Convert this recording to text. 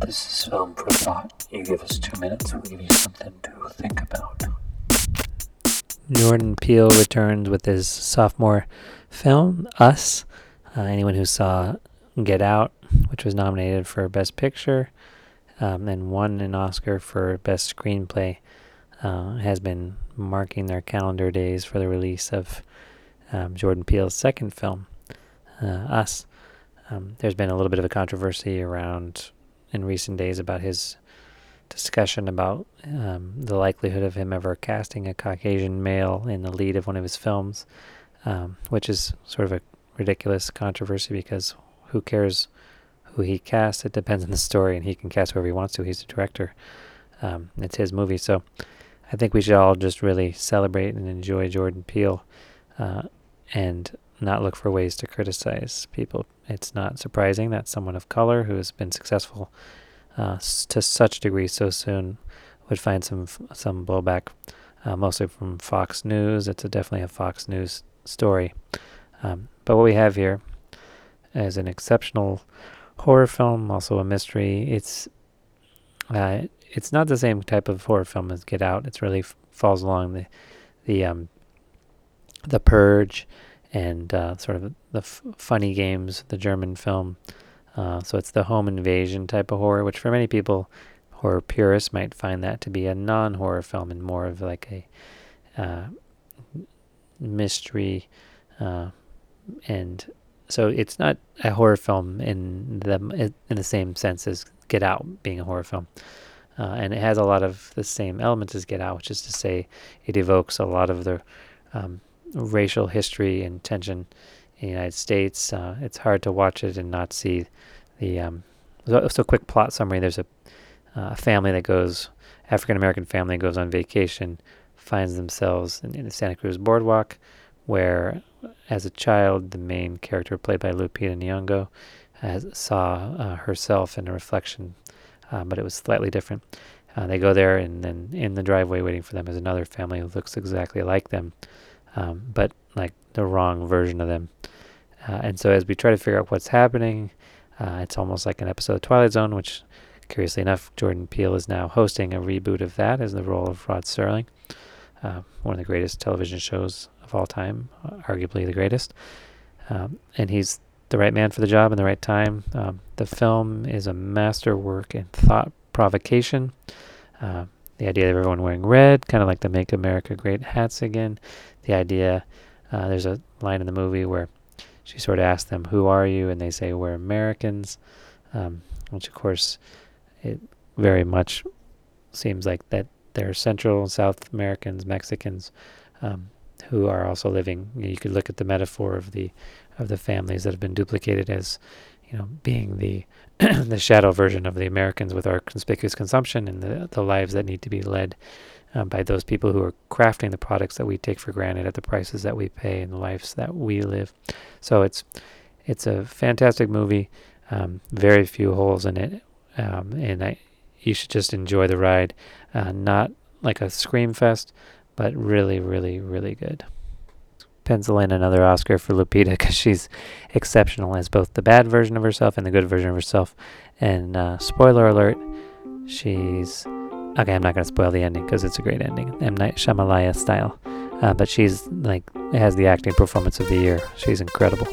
This is film for thought. You give us two minutes, we'll give you something to think about. Jordan Peele returns with his sophomore film, Us. Uh, anyone who saw Get Out, which was nominated for Best Picture um, and won an Oscar for Best Screenplay, uh, has been marking their calendar days for the release of um, Jordan Peele's second film, uh, Us. Um, there's been a little bit of a controversy around in recent days about his discussion about um, the likelihood of him ever casting a Caucasian male in the lead of one of his films, um, which is sort of a ridiculous controversy because who cares who he casts? It depends on the story, and he can cast whoever he wants to. He's the director. Um, it's his movie, so I think we should all just really celebrate and enjoy Jordan Peele, uh, and not look for ways to criticize people. It's not surprising that someone of color who has been successful uh, to such degree so soon would find some some blowback, uh, mostly from Fox News. It's a, definitely a Fox News story. Um, but what we have here is an exceptional horror film, also a mystery. It's uh, it's not the same type of horror film as Get Out. It really f- falls along the the um, the Purge and uh, sort of the f- funny games, the German film. Uh, so it's the home invasion type of horror, which for many people, horror purists might find that to be a non-horror film and more of like a uh, mystery, uh, and so it's not a horror film in the in the same sense as Get Out being a horror film. Uh, and it has a lot of the same elements as Get Out, which is to say, it evokes a lot of the um, racial history and tension in the United States. Uh, it's hard to watch it and not see the. Um, so, so, quick plot summary: There's a, uh, family that goes, African American family goes on vacation, finds themselves in, in, the Santa Cruz boardwalk, where, as a child, the main character played by Lupita Nyong'o has, saw uh, herself in a reflection, uh, but it was slightly different. Uh, they go there, and then in the driveway, waiting for them is another family who looks exactly like them um, but like the wrong version of them. Uh, and so as we try to figure out what's happening, uh, it's almost like an episode of Twilight Zone, which curiously enough, Jordan Peele is now hosting a reboot of that as the role of Rod Serling, uh, one of the greatest television shows of all time, arguably the greatest. Um, and he's the right man for the job in the right time. Um, the film is a masterwork in thought provocation. The idea of everyone wearing red, kind of like the Make America Great hats again. The idea, uh, there's a line in the movie where she sort of asks them, Who are you? And they say, We're Americans, um, which, of course, it very much seems like that they're Central and South Americans, Mexicans, um, who are also living. You could look at the metaphor of the of the families that have been duplicated as you know, being the the shadow version of the Americans with our conspicuous consumption and the the lives that need to be led um, by those people who are crafting the products that we take for granted at the prices that we pay and the lives that we live. So it's it's a fantastic movie. Um, very few holes in it, um, and I, you should just enjoy the ride. Uh, not like a scream fest, but really, really, really good pencil in another Oscar for Lupita because she's exceptional as both the bad version of herself and the good version of herself. And uh, spoiler alert, she's okay. I'm not to spoil the ending because it's a great ending, M Night Shyamalan style. Uh, but she's like has the acting performance of the year. She's incredible.